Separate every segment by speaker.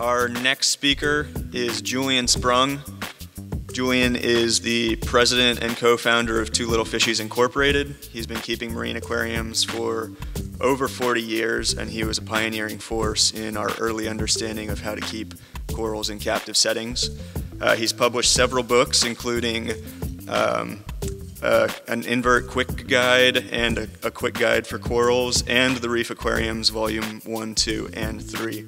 Speaker 1: Our next speaker is Julian Sprung. Julian is the president and co founder of Two Little Fishies Incorporated. He's been keeping marine aquariums for over 40 years, and he was a pioneering force in our early understanding of how to keep corals in captive settings. Uh, he's published several books, including um, uh, an invert quick guide and a, a, quick guide for corals, and the Reef Aquariums Volume 1, 2, and 3.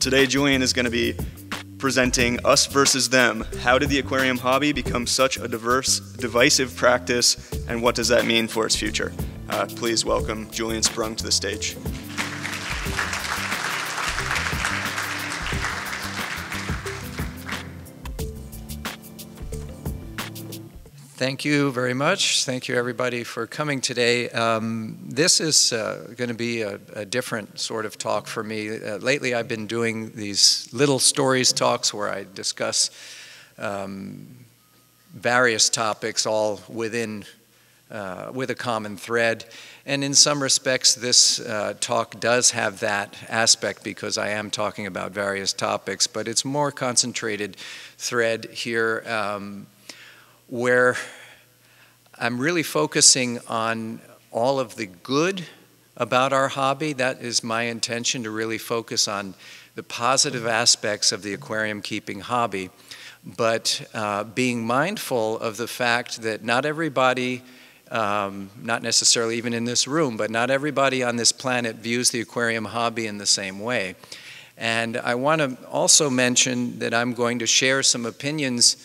Speaker 1: Today, Julian is going to be presenting Us versus Them. How did the aquarium hobby become such a diverse, divisive practice, and what does that mean for its future? Uh, please welcome Julian Sprung to the stage.
Speaker 2: Thank you very much. Thank you, everybody, for coming today. Um, this is uh, going to be a, a, different sort of talk for me. Uh, lately, I've been doing these little stories talks where I discuss um, various topics all within uh, with a common thread. And in some respects, this uh, talk does have that aspect because I am talking about various topics, but it's more concentrated thread here. Um, where I'm really focusing on all of the good about our hobby. That is my intention to really focus on the positive aspects of the aquarium keeping hobby, but uh, being mindful of the fact that not everybody, um, not necessarily even in this room, but not everybody on this planet views the aquarium hobby in the same way. And I want to also mention that I'm going to share some opinions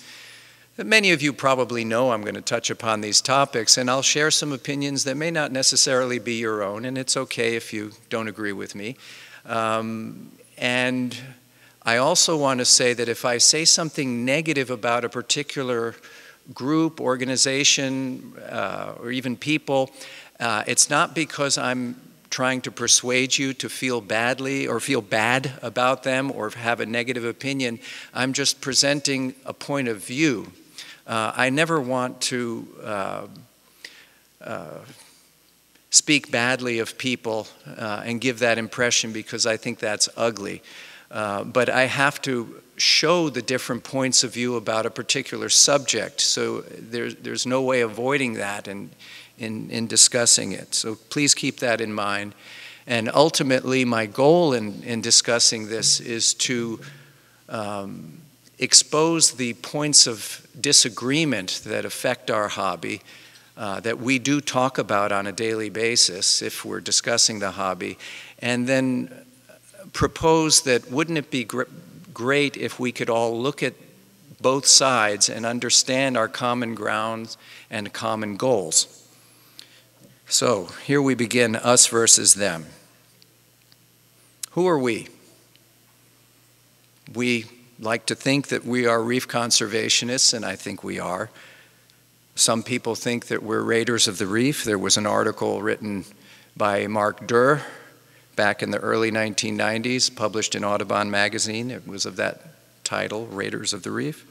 Speaker 2: Many of you probably know I'm going to touch upon these topics, and I'll share some opinions that may not necessarily be your own, and it's okay if you don't agree with me. Um, and I also want to say that if I say something negative about a particular group, organization, uh, or even people, uh, it's not because I'm trying to persuade you to feel badly or feel bad about them or have a negative opinion. I'm just presenting a point of view uh, I never want to uh, uh, speak badly of people uh, and give that impression because I think that's ugly. Uh, but I have to show the different points of view about a particular subject. So there's, there's no way avoiding that in, in, in discussing it. So please keep that in mind. And ultimately, my goal in, in discussing this is to um, expose the points of disagreement that affect our hobby uh, that we do talk about on a daily basis if we're discussing the hobby, and then propose that wouldn't it be gr great if we could all look at both sides and understand our common grounds and common goals. So here we begin us versus them. Who are we? We like to think that we are reef conservationists, and I think we are. Some people think that we're raiders of the reef. There was an article written by Mark Derr back in the early 1990s, published in Audubon magazine. It was of that title, Raiders of the Reef.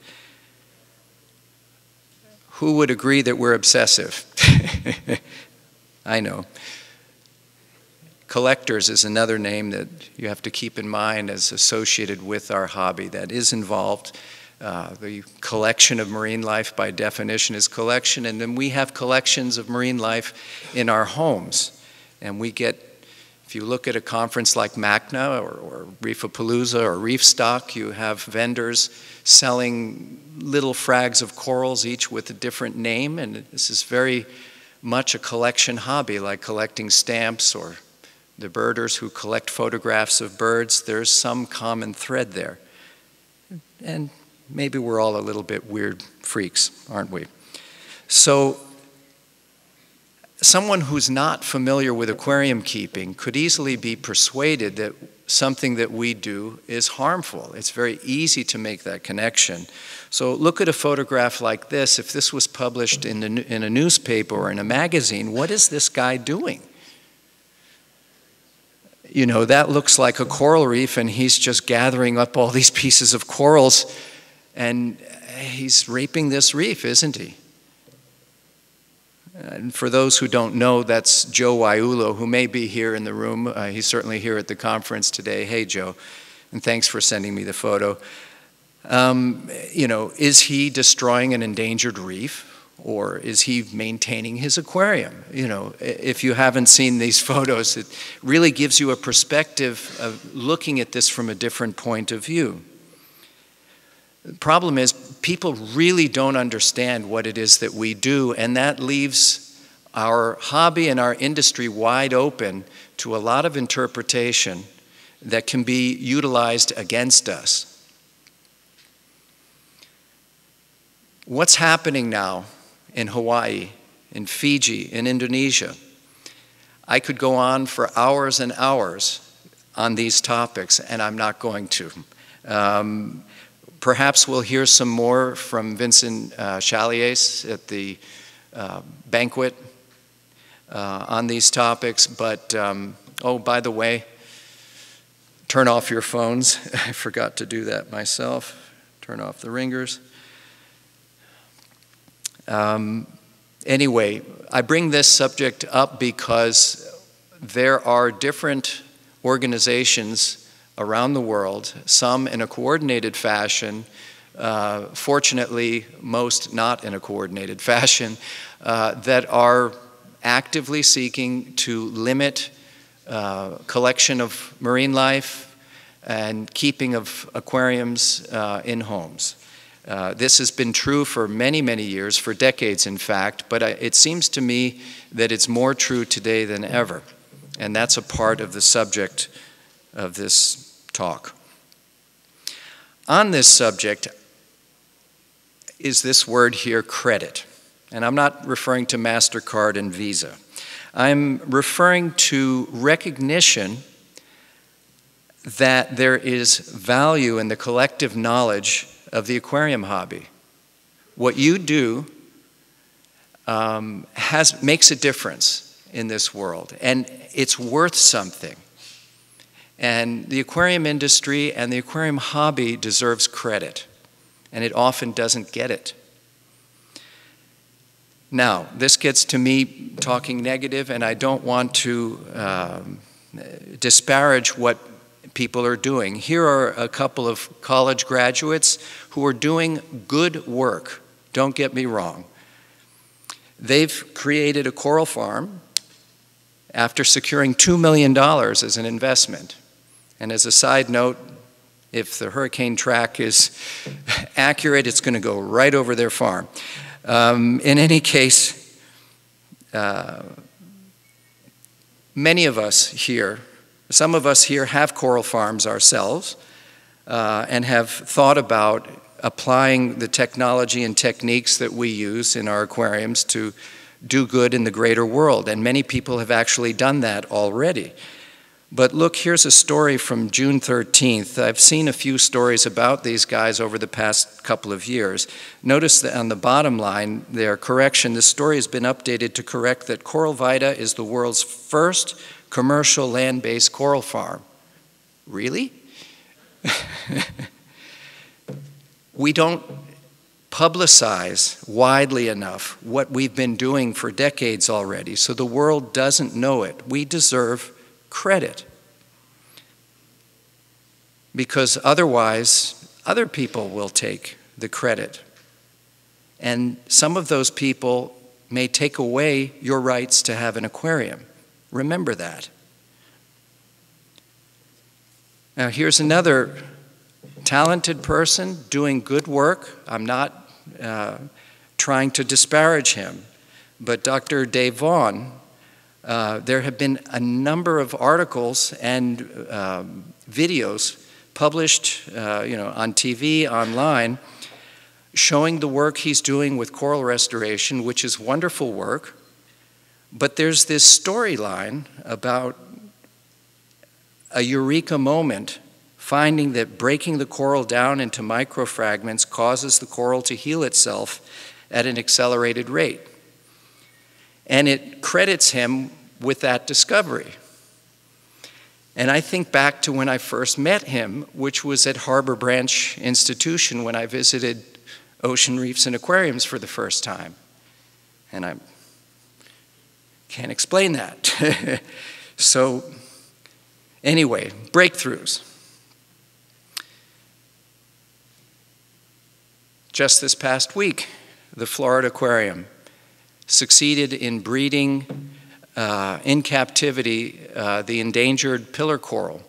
Speaker 2: Who would agree that we're obsessive? I know. Collectors is another name that you have to keep in mind as associated with our hobby that is involved. Uh, the collection of marine life by definition is collection, and then we have collections of marine life in our homes. And we get, if you look at a conference like MACNA or, or Reefapalooza or Reefstock, you have vendors selling little frags of corals, each with a different name, and this is very much a collection hobby, like collecting stamps or the birders who collect photographs of birds, there's some common thread there. And maybe we're all a little bit weird freaks, aren't we? So, someone who's not familiar with aquarium keeping could easily be persuaded that something that we do is harmful. It's very easy to make that connection. So, look at a photograph like this. If this was published in a, in a newspaper or in a magazine, what is this guy doing? You know, that looks like a coral reef, and he's just gathering up all these pieces of corals, and he's raping this reef, isn't he? And for those who don't know, that's Joe Yaiullo, who may be here in the room. Uh, he's certainly here at the conference today. Hey, Joe. and thanks for sending me the photo. Um, you know, is he destroying an endangered reef? Or is he maintaining his aquarium? You know, if you haven't seen these photos, it really gives you a perspective of looking at this from a different point of view. The problem is, people really don't understand what it is that we do, and that leaves our hobby and our industry wide open to a lot of interpretation that can be utilized against us. What's happening now in Hawaii, in Fiji, in Indonesia? I could go on for hours and hours on these topics, and I'm not going to. Um, perhaps we'll hear some more from Vincent uh, Chaliers at the uh, banquet uh, on these topics, but um, oh, by the way, turn off your phones. I forgot to do that myself. Turn off the ringers. Um, anyway, I bring this subject up because there are different organizations around the world, some in a coordinated fashion, uh, fortunately, most not in a coordinated fashion, uh, that are actively seeking to limit uh, collection of marine life and keeping of aquariums uh, in homes. Uh, this has been true for many, many years, for decades in fact, but I, it seems to me that it's more true today than ever. And that's a part of the subject of this talk. On this subject is this word here, credit. And I'm not referring to MasterCard and Visa. I'm referring to recognition that there is value in the collective knowledge of the aquarium hobby. What you do um, has, makes a difference in this world, and it's worth something. And the aquarium industry and the aquarium hobby deserves credit, and it often doesn't get it. Now, this gets to me talking negative, and I don't want to um, disparage what people are doing. Here are a couple of college graduates who are doing good work. Don't get me wrong. They've created a coral farm after securing $2 million as an investment. And as a side note, if the hurricane track is accurate, it's going to go right over their farm. Um, in any case, uh, many of us here, some of us here have coral farms ourselves uh, and have thought about applying the technology and techniques that we use in our aquariums to do good in the greater world. And many people have actually done that already. But look, here's a story from June 13th. I've seen a few stories about these guys over the past couple of years. Notice that on the bottom line, their correction, this story has been updated to correct that Coral Vita is the world's first commercial land based coral farm. Really? we don't publicize widely enough what we've been doing for decades already, so the world doesn't know it. We deserve credit. Because otherwise, other people will take the credit. And some of those people may take away your rights to have an aquarium. Remember that. Now, here's another talented person doing good work. I'm not uh, trying to disparage him, but Dr. Dave Vaughan, uh, there have been a number of articles and um, videos published uh, you know, on TV, online, showing the work he's doing with coral restoration, which is wonderful work. But there's this storyline about a eureka moment, finding that breaking the coral down into microfragments causes the coral to heal itself at an accelerated rate. And it credits him with that discovery. And I think back to when I first met him, which was at Harbor Branch Institution when I visited ocean reefs and aquariums for the first time. And I can't explain that. so, anyway, breakthroughs. Just this past week, the Florida Aquarium succeeded in breeding uh, in captivity uh, the endangered pillar coral.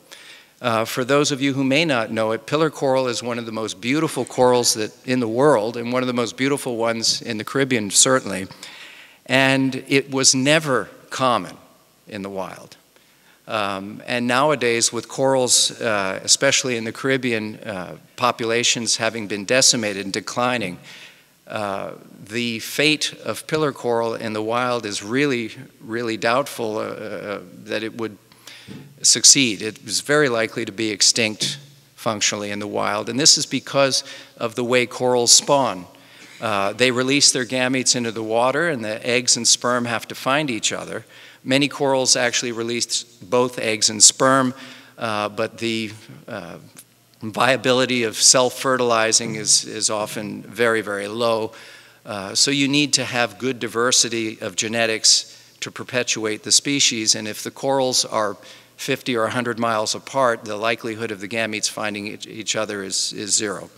Speaker 2: Uh, for those of you who may not know it, pillar coral is one of the most beautiful corals that in the world, and one of the most beautiful ones in the Caribbean, certainly. And it was never common in the wild. Um, and nowadays, with corals, uh, especially in the Caribbean, uh, populations having been decimated and declining, uh, the fate of pillar coral in the wild is really, really doubtful uh, uh, that it would succeed. It is very likely to be extinct functionally in the wild, and this is because of the way corals spawn. Uh, they release their gametes into the water, and the eggs and sperm have to find each other. Many corals actually release both eggs and sperm, uh, but the uh, viability of self-fertilizing is, is often very, very low. Uh, so you need to have good diversity of genetics to perpetuate the species, and if the corals are 50 or 100 miles apart, the likelihood of the gametes finding each other is, is zero.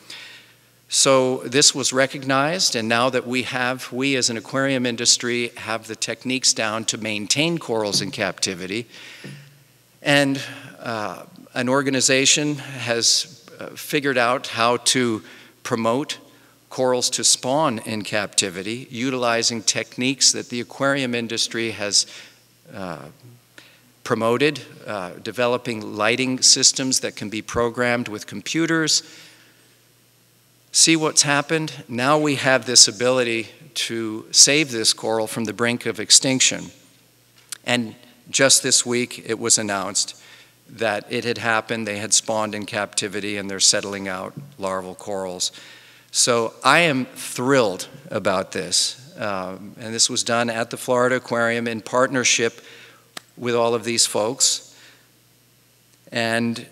Speaker 2: So this was recognized, and now that we have, we as an aquarium industry have the techniques down to maintain corals in captivity, and uh, an organization has uh, figured out how to promote corals to spawn in captivity, utilizing techniques that the aquarium industry has uh, promoted, uh, developing lighting systems that can be programmed with computers. See what's happened? Now we have this ability to save this coral from the brink of extinction. And just this week, it was announced that it had happened, they had spawned in captivity, and they're settling out larval corals. So I am thrilled about this. Um, and this was done at the Florida Aquarium in partnership with all of these folks. And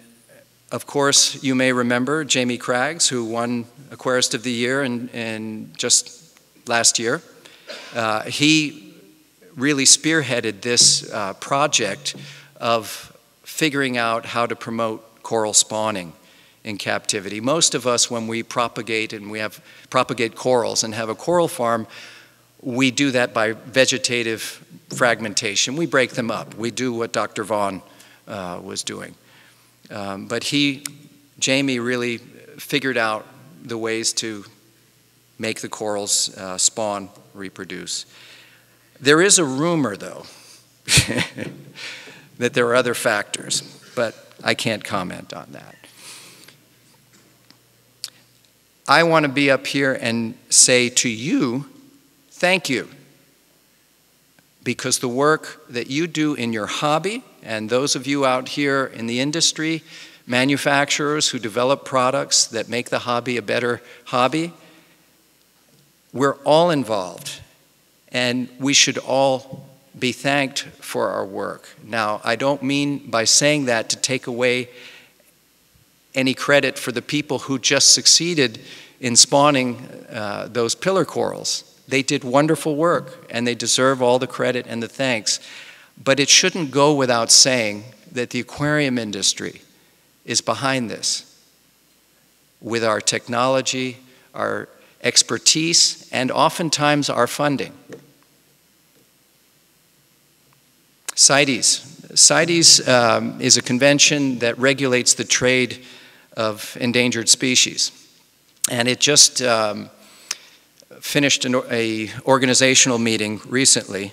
Speaker 2: of course, you may remember Jamie Craggs, who won Aquarist of the Year in, in just last year. Uh, he really spearheaded this uh, project of figuring out how to promote coral spawning in captivity. Most of us, when we propagate and we have propagate corals and have a coral farm, we do that by vegetative fragmentation. We break them up. We do what Dr. Vaughan uh, was doing. Um, but he, Jamie, really figured out the ways to make the corals uh, spawn, reproduce. There is a rumor, though, that there are other factors, but I can't comment on that. I want to be up here and say to you, thank you because the work that you do in your hobby, and those of you out here in the industry, manufacturers who develop products that make the hobby a better hobby, we're all involved, and we should all be thanked for our work. Now, I don't mean by saying that to take away any credit for the people who just succeeded in spawning uh, those pillar corals. They did wonderful work and they deserve all the credit and the thanks. But it shouldn't go without saying that the aquarium industry is behind this with our technology, our expertise, and oftentimes our funding. CITES. CITES um, is a convention that regulates the trade of endangered species. And it just um, finished an a organizational meeting recently,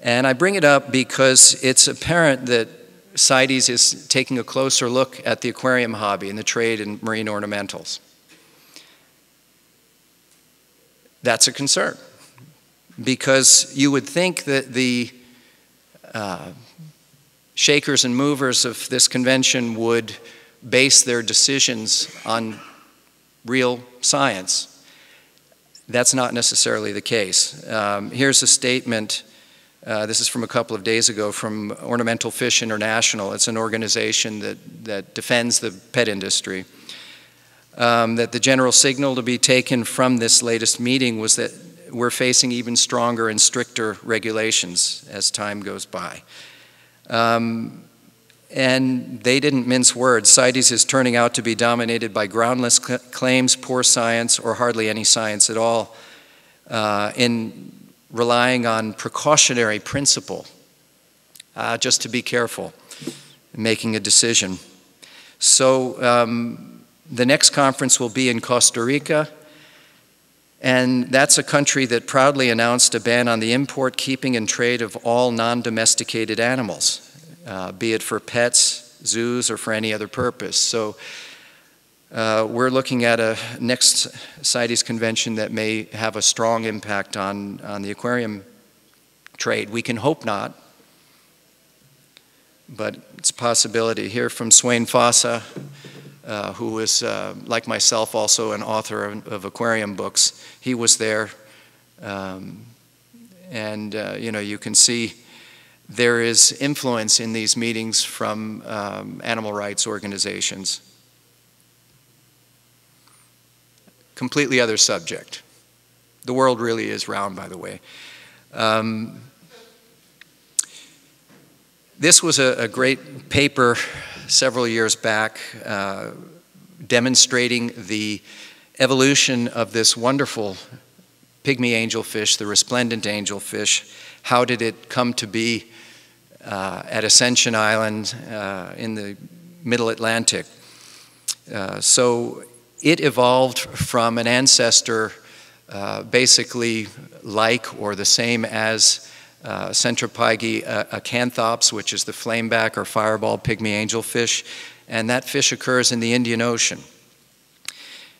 Speaker 2: and I bring it up because it's apparent that CITES is taking a closer look at the aquarium hobby and the trade in marine ornamentals. That's a concern because you would think that the uh, shakers and movers of this convention would base their decisions on real science. That's not necessarily the case. Um, here's a statement. Uh, this is from a couple of days ago from Ornamental Fish International. It's an organization that, that defends the pet industry. Um, that the general signal to be taken from this latest meeting was that we're facing even stronger and stricter regulations as time goes by. Um, And they didn't mince words. CITES is turning out to be dominated by groundless cl- claims, poor science, or hardly any science at all, uh, in relying on precautionary principle, uh, just to be careful in making a decision. So um, the next conference will be in Costa Rica. And that's a country that proudly announced a ban on the import, keeping, and trade of all non domesticated animals uh, be it for pets, zoos, or for any other purpose. So uh, we're looking at a next CITES convention that may have a strong impact on, on the aquarium trade. We can hope not, but it's a possibility. Here from Svein Fosså, uh, who is, uh, like myself, also an author of, of aquarium books. He was there, um, and uh, you know you can see there is influence in these meetings from um, animal rights organizations. Completely other subject. The world really is round, by the way. Um, this was a, a, great paper several years back uh, demonstrating the evolution of this wonderful pygmy angelfish, the resplendent angelfish. How did it come to be? uh, at Ascension Island uh, in the middle Atlantic. Uh, so it evolved from an ancestor uh, basically like or the same as uh, Centropyge acanthops, which is the flameback or fireball pygmy angelfish, and that fish occurs in the Indian Ocean.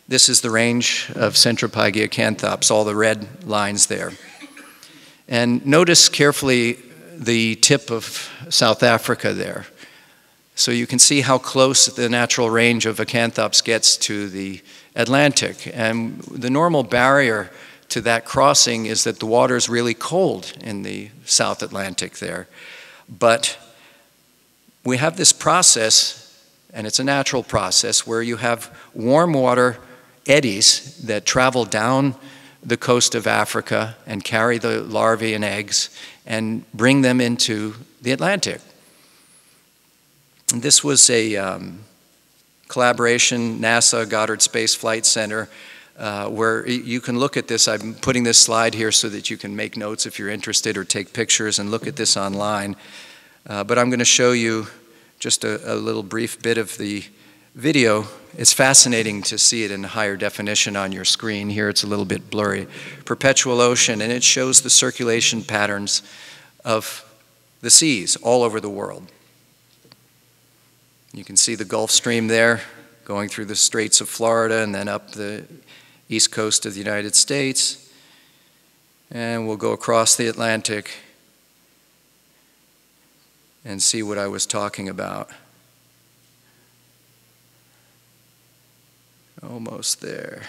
Speaker 2: This is the range of Centropyge acanthops, all the red lines there. And notice carefully the tip of South Africa there. So you can see how close the natural range of acanthops gets to the Atlantic. And the normal barrier to that crossing is that the water is really cold in the South Atlantic there. But we have this process, and it's a natural process, where you have warm water eddies that travel down the coast of Africa and carry the larvae and eggs and bring them into the Atlantic. And this was a um, collaboration, NASA, Goddard Space Flight Center, uh, where you can look at this. I'm putting this slide here so that you can make notes if you're interested or take pictures and look at this online. Uh, but I'm going to show you just a, a little brief bit of the video, it's fascinating to see it in higher definition on your screen. Here it's a little bit blurry. Perpetual ocean, and it shows the circulation patterns of the seas all over the world. You can see the Gulf Stream there going through the Straits of Florida and then up the east coast of the United States. And we'll go across the Atlantic and see what I was talking about. Almost there.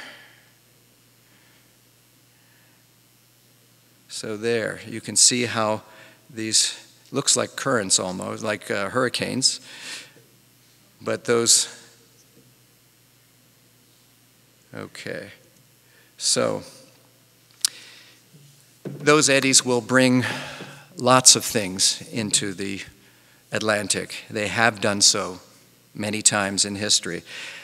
Speaker 2: So there, you can see how these looks like currents almost, like uh, hurricanes, but those, okay. So those eddies will bring lots of things into the Atlantic. They have done so many times in history.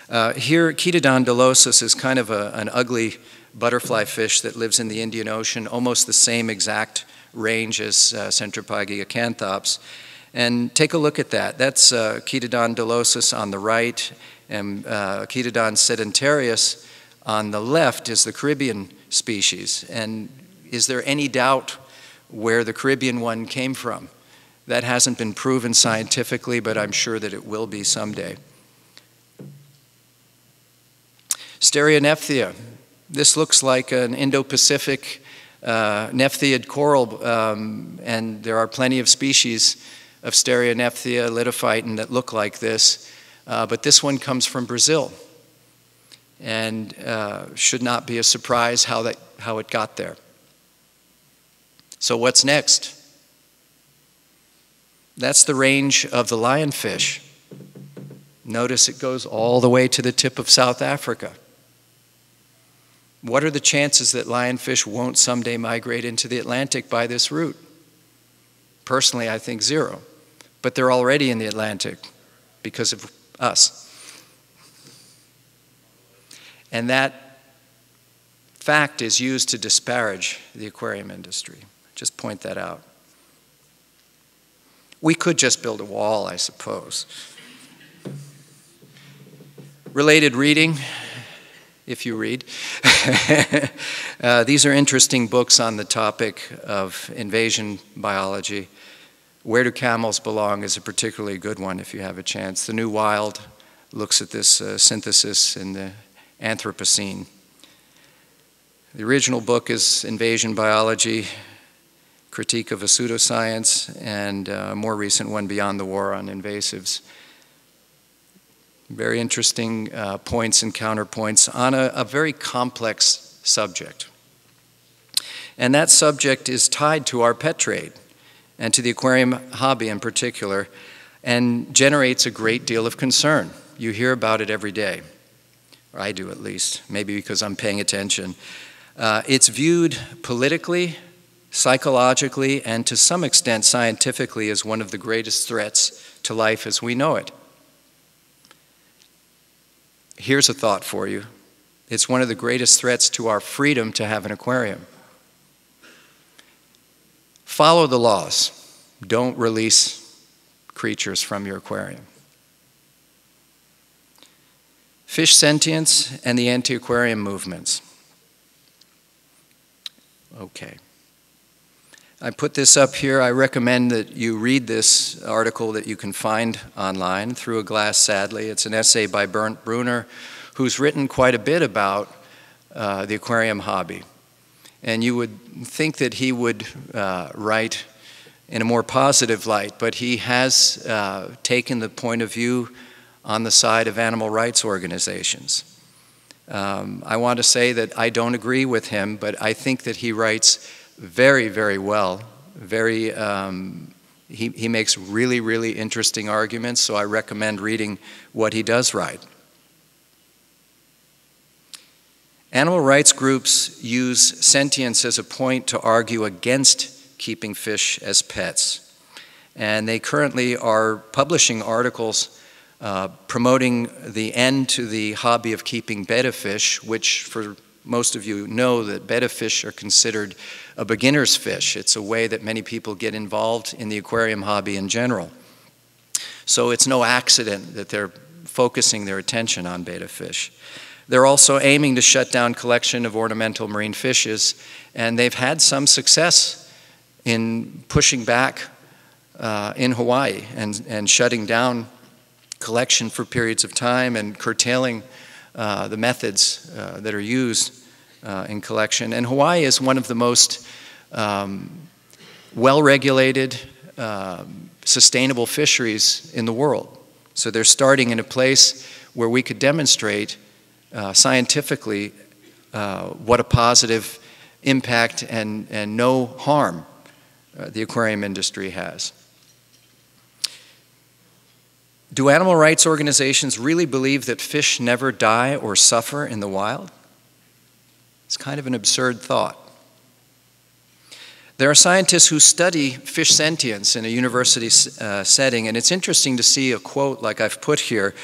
Speaker 2: Uh, here, dolosus is kind of a, an ugly butterfly fish that lives in the Indian Ocean, almost the same exact range as uh, Centropyge acanthops. And take a look at that. That's uh, Chaetodon dolosus on the right, and uh, Chaetodon sedentarius on the left is the Caribbean species. And is there any doubt where the Caribbean one came from? That hasn't been proven scientifically, but I'm sure that it will be someday. Stereonephthya. This looks like an Indo-Pacific uh, coral, um, and there are plenty of species of Stereonephthya lithophyton that look like this, uh, but this one comes from Brazil, and uh, should not be a surprise how, that, how it got there. So what's next? That's the range of the lionfish. Notice it goes all the way to the tip of South Africa. What are the chances that lionfish won't someday migrate into the Atlantic by this route? Personally, I think zero. But they're already in the Atlantic because of us. And that fact is used to disparage the aquarium industry. Just point that out. We could just build a wall, I suppose. Related reading, if you read. uh, these are interesting books on the topic of invasion biology. Where Do Camels Belong is a particularly good one if you have a chance. The New Wild looks at this uh, synthesis in the Anthropocene. The original book is Invasion Biology, Critique of a Pseudoscience, and a more recent one, Beyond the War on Invasives. Very interesting uh, points and counterpoints on a, a very complex subject. And that subject is tied to our pet trade and to the aquarium hobby in particular, and generates a great deal of concern. You hear about it every day or I do at least, maybe because I'm paying attention. Uh, it's viewed politically, psychologically, and to some extent scientifically as one of the greatest threats to life as we know it. Here's a thought for you it's one of the greatest threats to our freedom to have an aquarium. Follow the laws, don't release creatures from your aquarium. Fish sentience and the anti aquarium movements. Okay. I put this up here. I recommend that you read this article that you can find online, Through a Glass Sadly. It's an essay by Bernd Brunner, who's written quite a bit about uh, the aquarium hobby. And you would think that he would uh, write in a more positive light, but he has uh, taken the point of view on the side of animal rights organizations. Um, I want to say that I don't agree with him, but I think that he writes very, very well. Very, um, he, he makes really, really interesting arguments, so I recommend reading what he does write. Animal rights groups use sentience as a point to argue against keeping fish as pets. And they currently are publishing articles uh, promoting the end to the hobby of keeping betta fish, which for most of you know that betta fish are considered a beginner's fish. It's a way that many people get involved in the aquarium hobby in general. So it's no accident that they're focusing their attention on betta fish. They're also aiming to shut down collection of ornamental marine fishes, and they've had some success in pushing back uh, in Hawaii and, and shutting down collection for periods of time and curtailing uh, the methods uh, that are used uh, in collection. And Hawaii is one of the most um, well regulated, um, sustainable fisheries in the world. So they're starting in a place where we could demonstrate uh, scientifically uh, what a positive impact and, and no harm uh, the aquarium industry has. Do animal rights organizations really believe that fish never die or suffer in the wild? It's kind of an absurd thought. There are scientists who study fish sentience in a university uh, setting, and it's interesting to see a quote like I've put here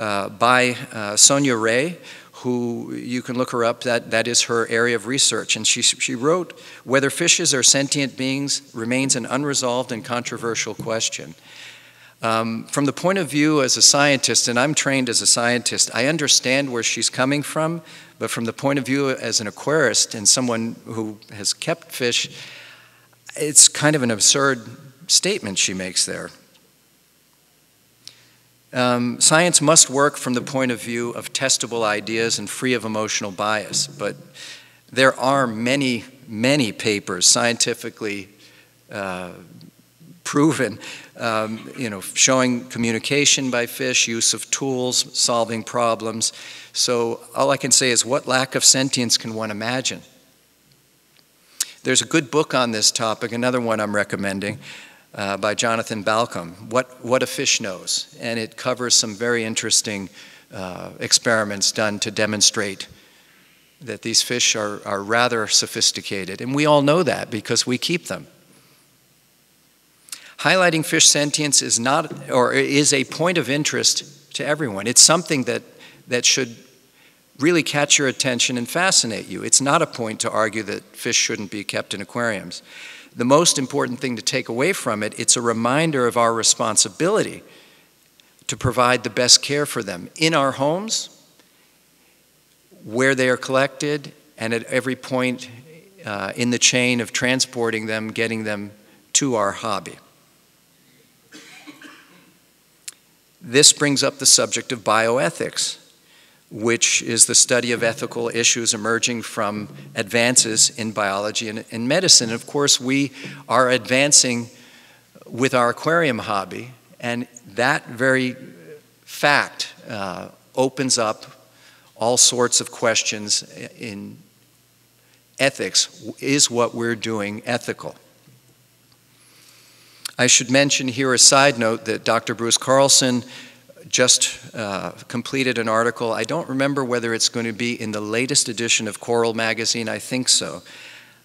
Speaker 2: by uh, Sonia Rey, who you can look her up. That, that is her area of research. And she, she wrote Whether fishes are sentient beings remains an unresolved and controversial question. Um, from the point of view as a scientist, and I'm trained as a scientist, I understand where she's coming from, but from the point of view as an aquarist and someone who has kept fish, it's kind of an absurd statement she makes there. Um, science must work from the point of view of testable ideas and free of emotional bias, but there are many, many papers scientifically uh, proven, um, you know, showing communication by fish, use of tools, solving problems. So all I can say is what lack of sentience can one imagine? There's a good book on this topic, another one I'm recommending, uh, by Jonathan Balcombe, what, what a Fish Knows. And it covers some very interesting uh, experiments done to demonstrate that these fish are, are rather sophisticated. And we all know that because we keep them. Highlighting fish sentience is not, or is a point of interest to everyone. It's something that, that should really catch your attention and fascinate you. It's not a point to argue that fish shouldn't be kept in aquariums. The most important thing to take away from it, it's a reminder of our responsibility to provide the best care for them in our homes, where they are collected, and at every point uh, in the chain of transporting them, getting them to our hobby. This brings up the subject of bioethics, which is the study of ethical issues emerging from advances in biology and, and medicine. Of course, we are advancing with our aquarium hobby, and that very fact uh, opens up all sorts of questions in ethics. Is what we're doing ethical? I should mention here a side note that Dr. Bruce Carlson just uh, completed an article. I don't remember whether it's going to be in the latest edition of Coral Magazine, I think so,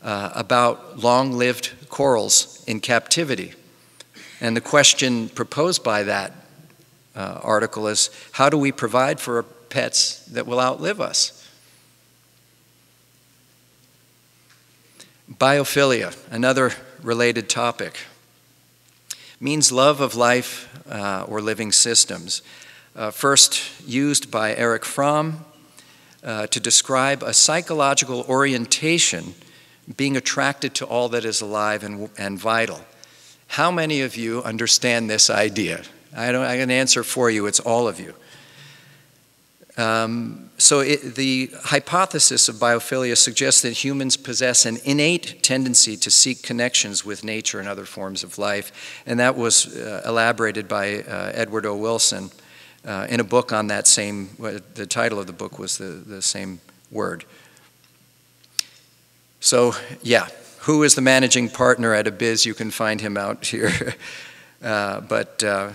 Speaker 2: uh, about long lived corals in captivity. And the question proposed by that uh, article is how do we provide for pets that will outlive us? Biophilia, another related topic, means love of life uh, or living systems. Uh, first used by Erich Fromm uh, to describe a psychological orientation being attracted to all that is alive and, and vital. How many of you understand this idea? I, don't, I can answer for you, it's all of you. Um, so, it, the hypothesis of biophilia suggests that humans possess an innate tendency to seek connections with nature and other forms of life, and that was uh, elaborated by uh, Edward O. Wilson uh, in a book on that same. the title of the book was the, the same word. So, yeah, who is the managing partner at Abiz? You can find him out here. Uh, but uh,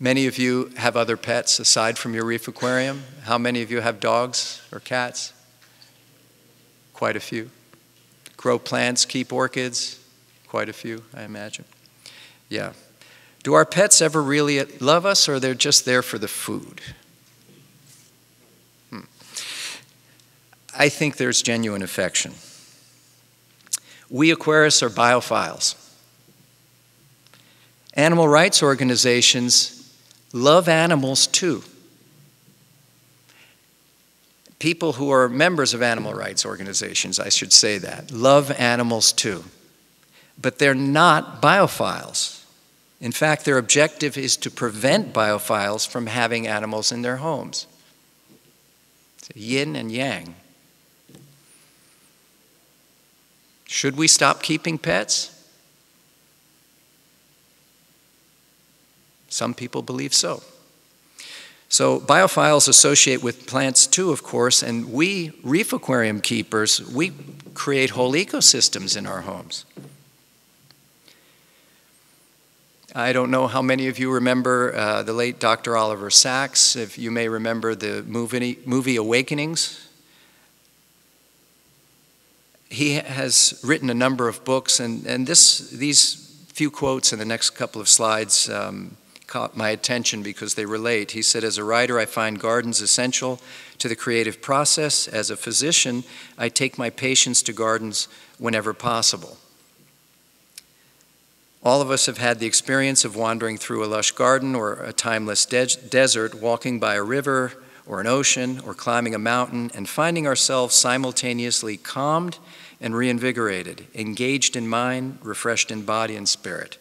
Speaker 2: Many of you have other pets aside from your reef aquarium. How many of you have dogs or cats? Quite a few. Grow plants, keep orchids? Quite a few, I imagine. Yeah. Do our pets ever really love us or they're just there for the food? Hmm. I think there's genuine affection. We aquarists are biophiles. Animal rights organizations love animals too. People who are members of animal rights organizations, I should say that, love animals too. But they're not biophiles. In fact, their objective is to prevent biophiles from having animals in their homes. It's yin and yang. Should we stop keeping pets? Some people believe so. So biophiles associate with plants too, of course, and we reef aquarium keepers, we create whole ecosystems in our homes. I don't know how many of you remember uh, the late Dr. Oliver Sacks, if you may remember the movie, movie Awakenings. He has written a number of books, and, and this, these few quotes in the next couple of slides um, caught my attention because they relate. He said, As a writer, I find gardens essential to the creative process. As a physician, I take my patients to gardens whenever possible. All of us have had the experience of wandering through a lush garden or a timeless de desert, walking by a river or an ocean or climbing a mountain, and finding ourselves simultaneously calmed and reinvigorated, engaged in mind, refreshed in body and spirit.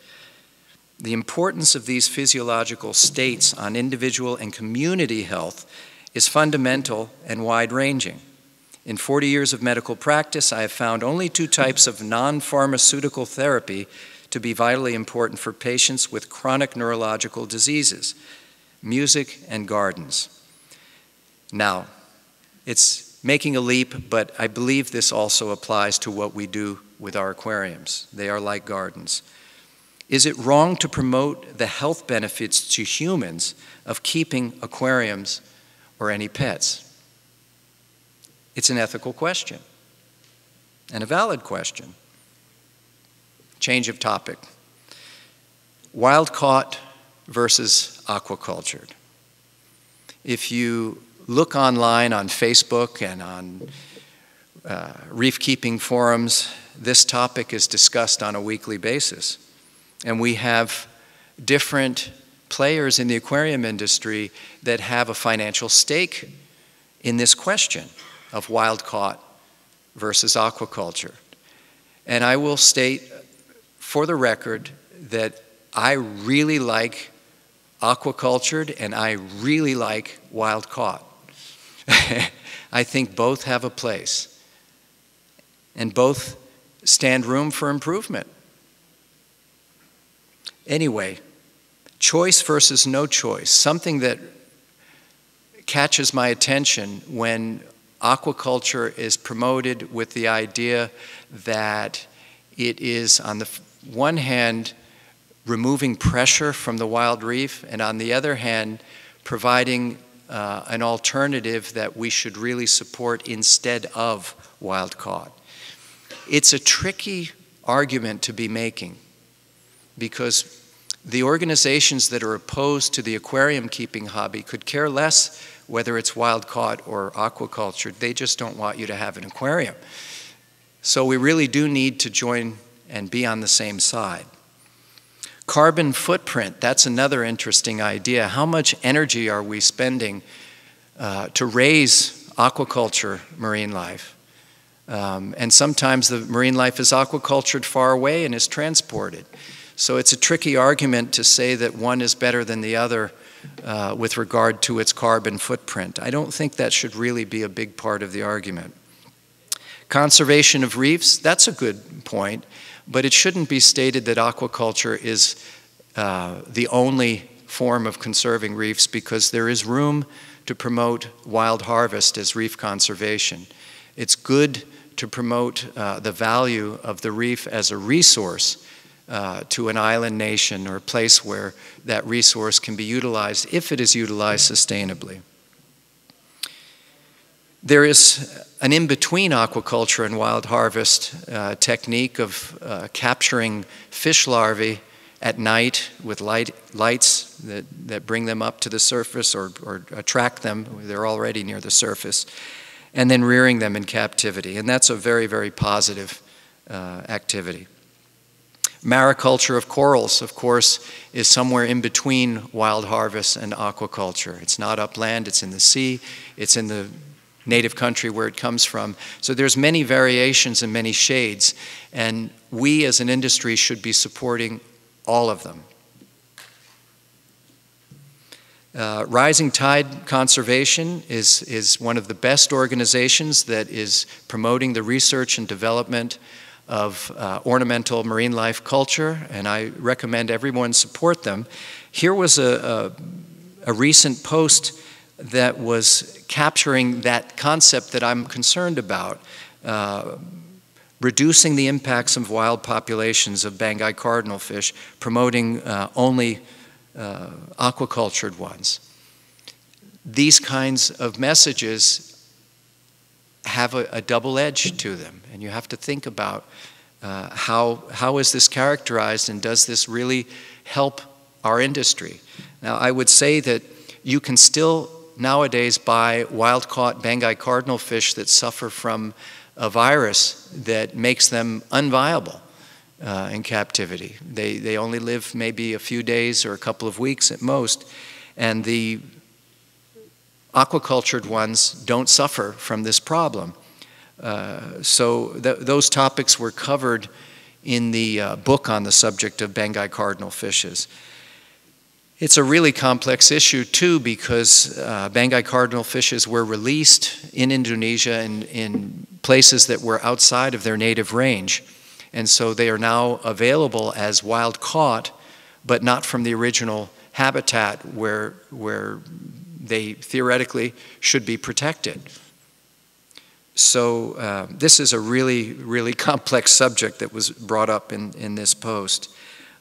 Speaker 2: The importance of these physiological states on individual and community health is fundamental and wide ranging. In 40 years of medical practice, I have found only two types of non pharmaceutical therapy to be vitally important for patients with chronic neurological diseases music and gardens. Now, it's making a leap, but I believe this also applies to what we do with our aquariums. They are like gardens. Is it wrong to promote the health benefits to humans of keeping aquariums or any pets? It's an ethical question and a valid question. change of topic. Wild caught versus aquacultured. If you look online on Facebook and on uh, reef keeping forums, this topic is discussed on a weekly basis. And we have different players in the aquarium industry that have a financial stake in this question of wild caught versus aquaculture. And I will state for the record that I really like aquacultured and I really like wild caught. I think both have a place and both stand room for improvement. Anyway, choice versus no choice, something that catches my attention when aquaculture is promoted with the idea that it is, on the one hand, removing pressure from the wild reef, and on the other hand, providing uh, an alternative that we should really support instead of wild caught. It's a tricky argument to be making because the organizations that are opposed to the aquarium keeping hobby could care less whether it's wild caught or aquaculture. They just don't want you to have an aquarium. So we really do need to join and be on the same side. Carbon footprint, that's another interesting idea. How much energy are we spending uh, to raise aquaculture marine life? Um, and sometimes the marine life is aquacultured far away and is transported. So it's a tricky argument to say that one is better than the other uh, with regard to its carbon footprint. I don't think that should really be a big part of the argument. Conservation of reefs, that's a good point, but it shouldn't be stated that aquaculture is uh, the only form of conserving reefs because there is room to promote wild harvest as reef conservation. It's good to promote uh, the value of the reef as a resource uh, to an island nation or a place where that resource can be utilized if it is utilized sustainably. There is an in between aquaculture and wild harvest uh, technique of uh, capturing fish larvae at night with light, lights that, that bring them up to the surface or, or attract them. They're already near the surface and then rearing them in captivity. And that's a very, very positive uh, activity. Mariculture of corals, of course, is somewhere in between wild harvest and aquaculture. It's not upland, it's in the sea, it's in the native country where it comes from. So there's many variations and many shades, and we as an industry should be supporting all of them. Uh, Rising Tide Conservation is, is one of the best organizations that is promoting the research and development of uh, ornamental marine life culture, and I recommend everyone support them. Here was a, a, a recent post that was capturing that concept that I'm concerned about. Uh, reducing the impacts of wild populations of Banggai cardinal fish, promoting uh, only uh, aquacultured ones. These kinds of messages have a, a, double edge to them, and you have to think about uh, how, how is this characterized and does this really help our industry? Now, I would say that you can still nowadays buy wild caught Banggai cardinal fish that suffer from a virus that makes them unviable uh, in captivity. They, they only live maybe a few days or a couple of weeks at most, and the aquacultured ones don't suffer from this problem. Uh, so th those topics were covered in the uh, book on the subject of Banggai cardinal fishes. It's a really complex issue too because uh, Banggai cardinal fishes were released in Indonesia and in places that were outside of their native range. And so they are now available as wild caught, but not from the original habitat where, where they theoretically should be protected. So uh, this is a really, really complex subject that was brought up in, in this post.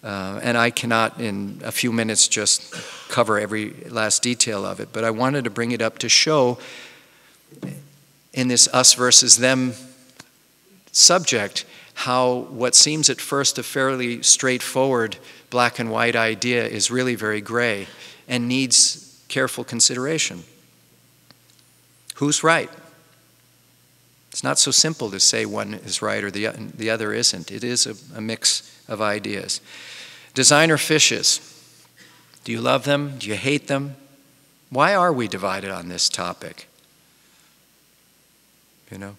Speaker 2: Uh, and I cannot, in a few minutes, just cover every last detail of it. But I wanted to bring it up to show in this us versus them subject how what seems at first a fairly straightforward black and white idea is really very gray and needs careful consideration. Who's right? It's not so simple to say one is right or the, the other isn't. It is a, a mix of ideas. Designer fishes. Do you love them? Do you hate them? Why are we divided on this topic? You know?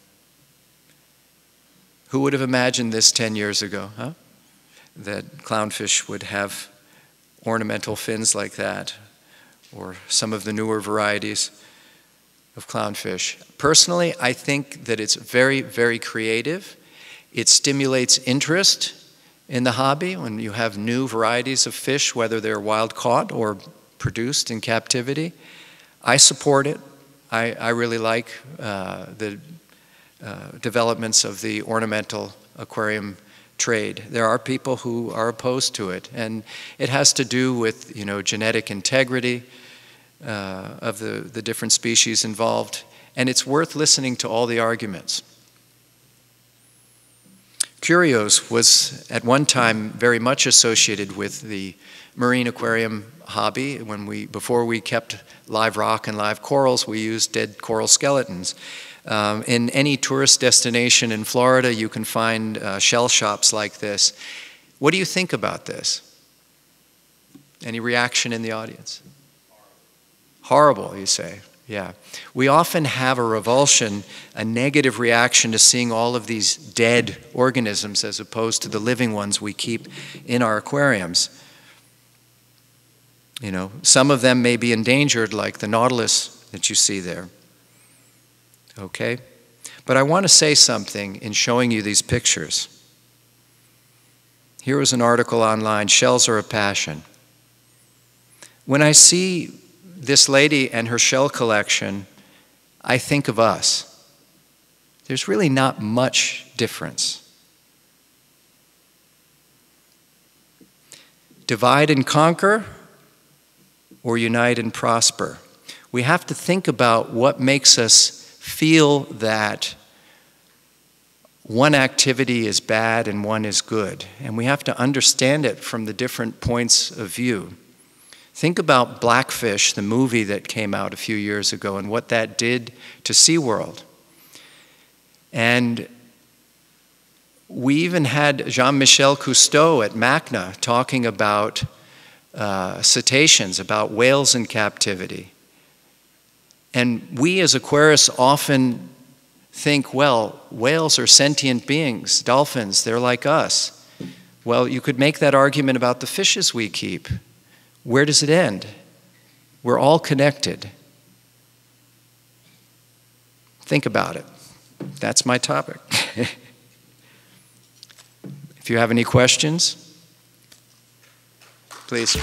Speaker 2: Who would have imagined this 10 years ago, huh? That clownfish would have ornamental fins like that, or some of the newer varieties of clownfish. Personally, I think that it's very, very creative. It stimulates interest in the hobby when you have new varieties of fish, whether they're wild caught or produced in captivity. I support it. I, I really like uh, the uh, developments of the ornamental aquarium trade. There are people who are opposed to it, and it has to do with you know genetic integrity uh, of the, the different species involved, and it's worth listening to all the arguments. Curios was at one time very much associated with the marine aquarium hobby. When we, before we kept live rock and live corals, we used dead coral skeletons. Um, in any tourist destination in Florida, you can find uh, shell shops like this. What do you think about this? Any reaction in the audience? Horrible, you say. Yeah. We often have a revulsion, a negative reaction to seeing all of these dead organisms as opposed to the living ones we keep in our aquariums. You know, some of them may be endangered, like the nautilus that you see there. Okay? But I want to say something in showing you these pictures. Here was an article online Shells are a Passion. When I see this lady and her shell collection, I think of us. There's really not much difference. Divide and conquer or unite and prosper. We have to think about what makes us feel that one activity is bad and one is good. And we have to understand it from the different points of view. Think about Blackfish, the movie that came out a few years ago, and what that did to SeaWorld. And we even had Jean Michel Cousteau at MACNA talking about uh, cetaceans, about whales in captivity. And we as aquarists often think, well, whales are sentient beings, dolphins, they're like us. Well, you could make that argument about the fishes we keep. Where does it end? We're all connected. Think about it. That's my topic. if you have any questions, please.